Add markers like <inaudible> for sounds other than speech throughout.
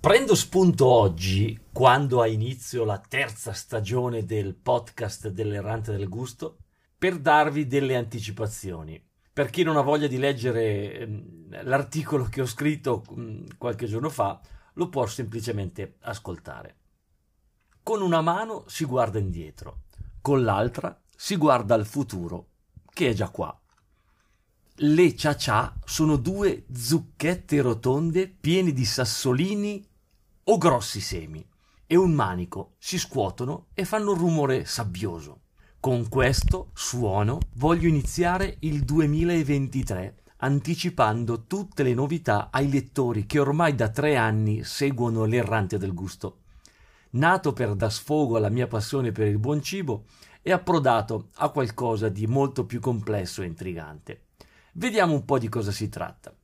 Prendo spunto oggi, quando ha inizio la terza stagione del podcast dell'errante del gusto, per darvi delle anticipazioni. Per chi non ha voglia di leggere ehm, l'articolo che ho scritto mm, qualche giorno fa, lo può semplicemente ascoltare. Con una mano si guarda indietro, con l'altra si guarda al futuro, che è già qua. Le ciacià sono due zucchette rotonde piene di sassolini o grossi semi e un manico si scuotono e fanno un rumore sabbioso. Con questo suono voglio iniziare il 2023 anticipando tutte le novità ai lettori che ormai da tre anni seguono l'errante del gusto. Nato per dar sfogo alla mia passione per il buon cibo, è approdato a qualcosa di molto più complesso e intrigante. Vediamo un po' di cosa si tratta.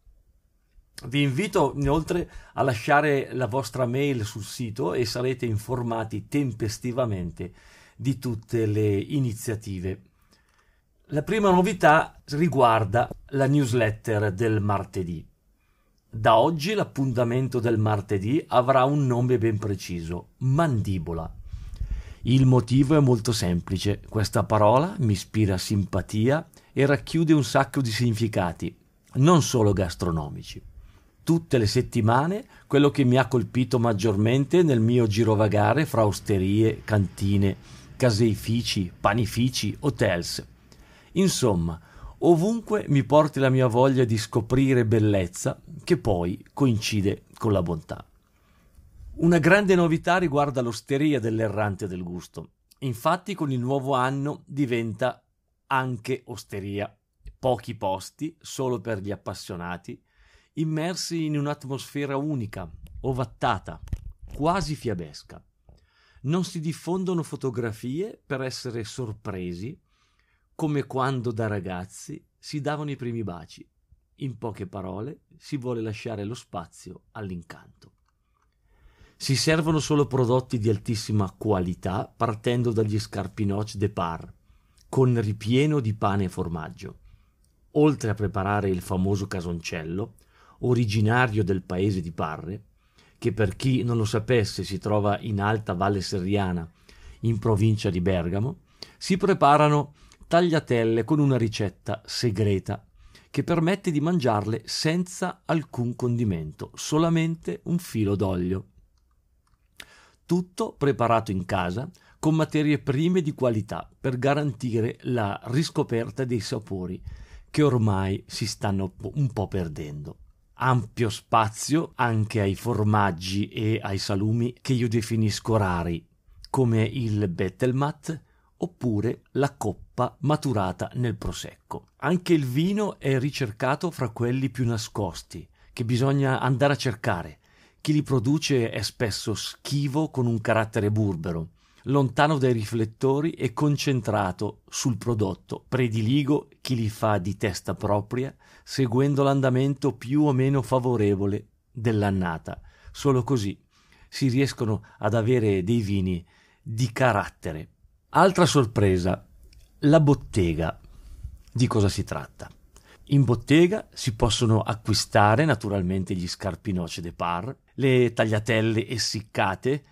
Vi invito inoltre a lasciare la vostra mail sul sito e sarete informati tempestivamente di tutte le iniziative. La prima novità riguarda la newsletter del martedì. Da oggi l'appuntamento del martedì avrà un nome ben preciso, mandibola. Il motivo è molto semplice, questa parola mi ispira simpatia e racchiude un sacco di significati, non solo gastronomici tutte le settimane quello che mi ha colpito maggiormente nel mio girovagare fra osterie, cantine, caseifici, panifici, hotels. Insomma, ovunque mi porti la mia voglia di scoprire bellezza che poi coincide con la bontà. Una grande novità riguarda l'osteria dell'errante del gusto. Infatti con il nuovo anno diventa anche osteria. Pochi posti, solo per gli appassionati, immersi in un'atmosfera unica, ovattata, quasi fiabesca. Non si diffondono fotografie per essere sorpresi, come quando da ragazzi si davano i primi baci. In poche parole, si vuole lasciare lo spazio all'incanto. Si servono solo prodotti di altissima qualità partendo dagli scarpinoch de par, con ripieno di pane e formaggio. Oltre a preparare il famoso casoncello, originario del paese di Parre, che per chi non lo sapesse si trova in Alta Valle Serriana, in provincia di Bergamo, si preparano tagliatelle con una ricetta segreta che permette di mangiarle senza alcun condimento, solamente un filo d'olio. Tutto preparato in casa con materie prime di qualità per garantire la riscoperta dei sapori che ormai si stanno un po' perdendo ampio spazio anche ai formaggi e ai salumi che io definisco rari, come il Bettelmat oppure la coppa maturata nel prosecco. Anche il vino è ricercato fra quelli più nascosti, che bisogna andare a cercare. Chi li produce è spesso schivo con un carattere burbero, lontano dai riflettori e concentrato sul prodotto. Prediligo chi li fa di testa propria, seguendo l'andamento più o meno favorevole dell'annata. Solo così si riescono ad avere dei vini di carattere. Altra sorpresa, la bottega. Di cosa si tratta? In bottega si possono acquistare naturalmente gli scarpinoce de par, le tagliatelle essiccate,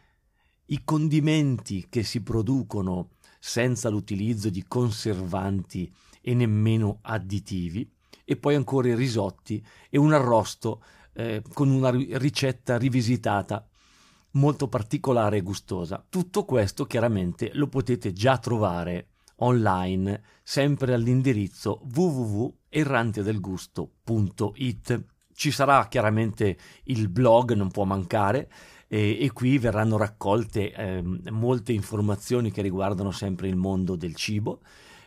i condimenti che si producono senza l'utilizzo di conservanti e nemmeno additivi, e poi ancora i risotti e un arrosto eh, con una ricetta rivisitata molto particolare e gustosa. Tutto questo chiaramente lo potete già trovare online sempre all'indirizzo www.errantedelgusto.it. Ci sarà chiaramente il blog, non può mancare, e, e qui verranno raccolte eh, molte informazioni che riguardano sempre il mondo del cibo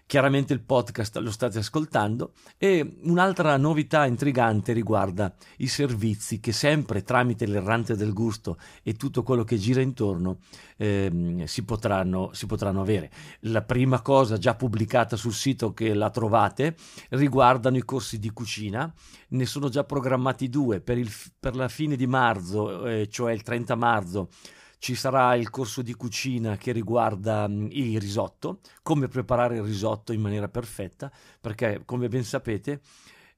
Chiaramente il podcast lo state ascoltando e un'altra novità intrigante riguarda i servizi che sempre tramite l'errante del gusto e tutto quello che gira intorno eh, si, potranno, si potranno avere. La prima cosa già pubblicata sul sito che la trovate riguardano i corsi di cucina, ne sono già programmati due per, il, per la fine di marzo, eh, cioè il 30 marzo ci sarà il corso di cucina che riguarda mm, il risotto, come preparare il risotto in maniera perfetta, perché come ben sapete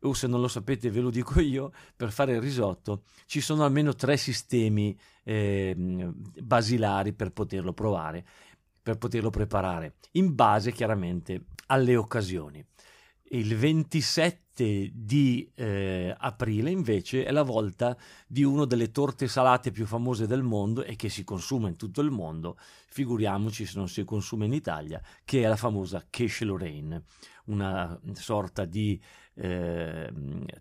o se non lo sapete ve lo dico <laughs> io, per fare il risotto ci sono almeno tre sistemi eh, basilari per poterlo provare, per poterlo preparare, in base chiaramente alle occasioni. Il 27 di eh, aprile invece è la volta di una delle torte salate più famose del mondo e che si consuma in tutto il mondo, figuriamoci se non si consuma in Italia, che è la famosa Quiche Lorraine, una sorta di eh,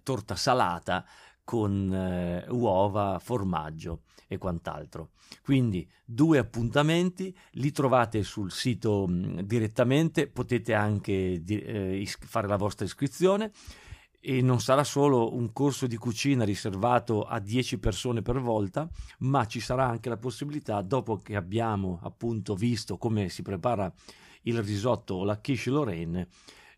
torta salata con eh, uova, formaggio e quant'altro. Quindi due appuntamenti, li trovate sul sito mh, direttamente, potete anche di, eh, is- fare la vostra iscrizione e non sarà solo un corso di cucina riservato a 10 persone per volta, ma ci sarà anche la possibilità, dopo che abbiamo appunto visto come si prepara il risotto o la quiche Lorraine,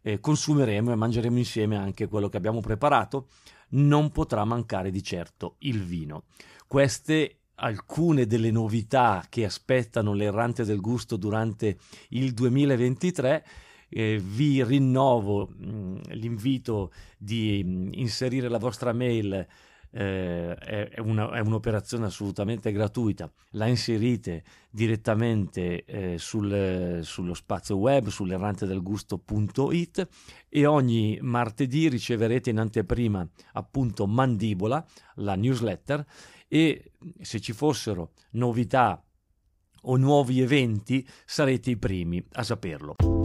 eh, consumeremo e mangeremo insieme anche quello che abbiamo preparato non potrà mancare di certo il vino. Queste alcune delle novità che aspettano l'errante del gusto durante il 2023. Eh, vi rinnovo mh, mm, l'invito di mh, mm, inserire la vostra mail eh, è, una, è, un'operazione assolutamente gratuita, la inserite direttamente eh, sul, sullo spazio web sull'errantedelgusto.it e ogni martedì riceverete in anteprima appunto Mandibola, la newsletter e se ci fossero novità o nuovi eventi sarete i primi a saperlo.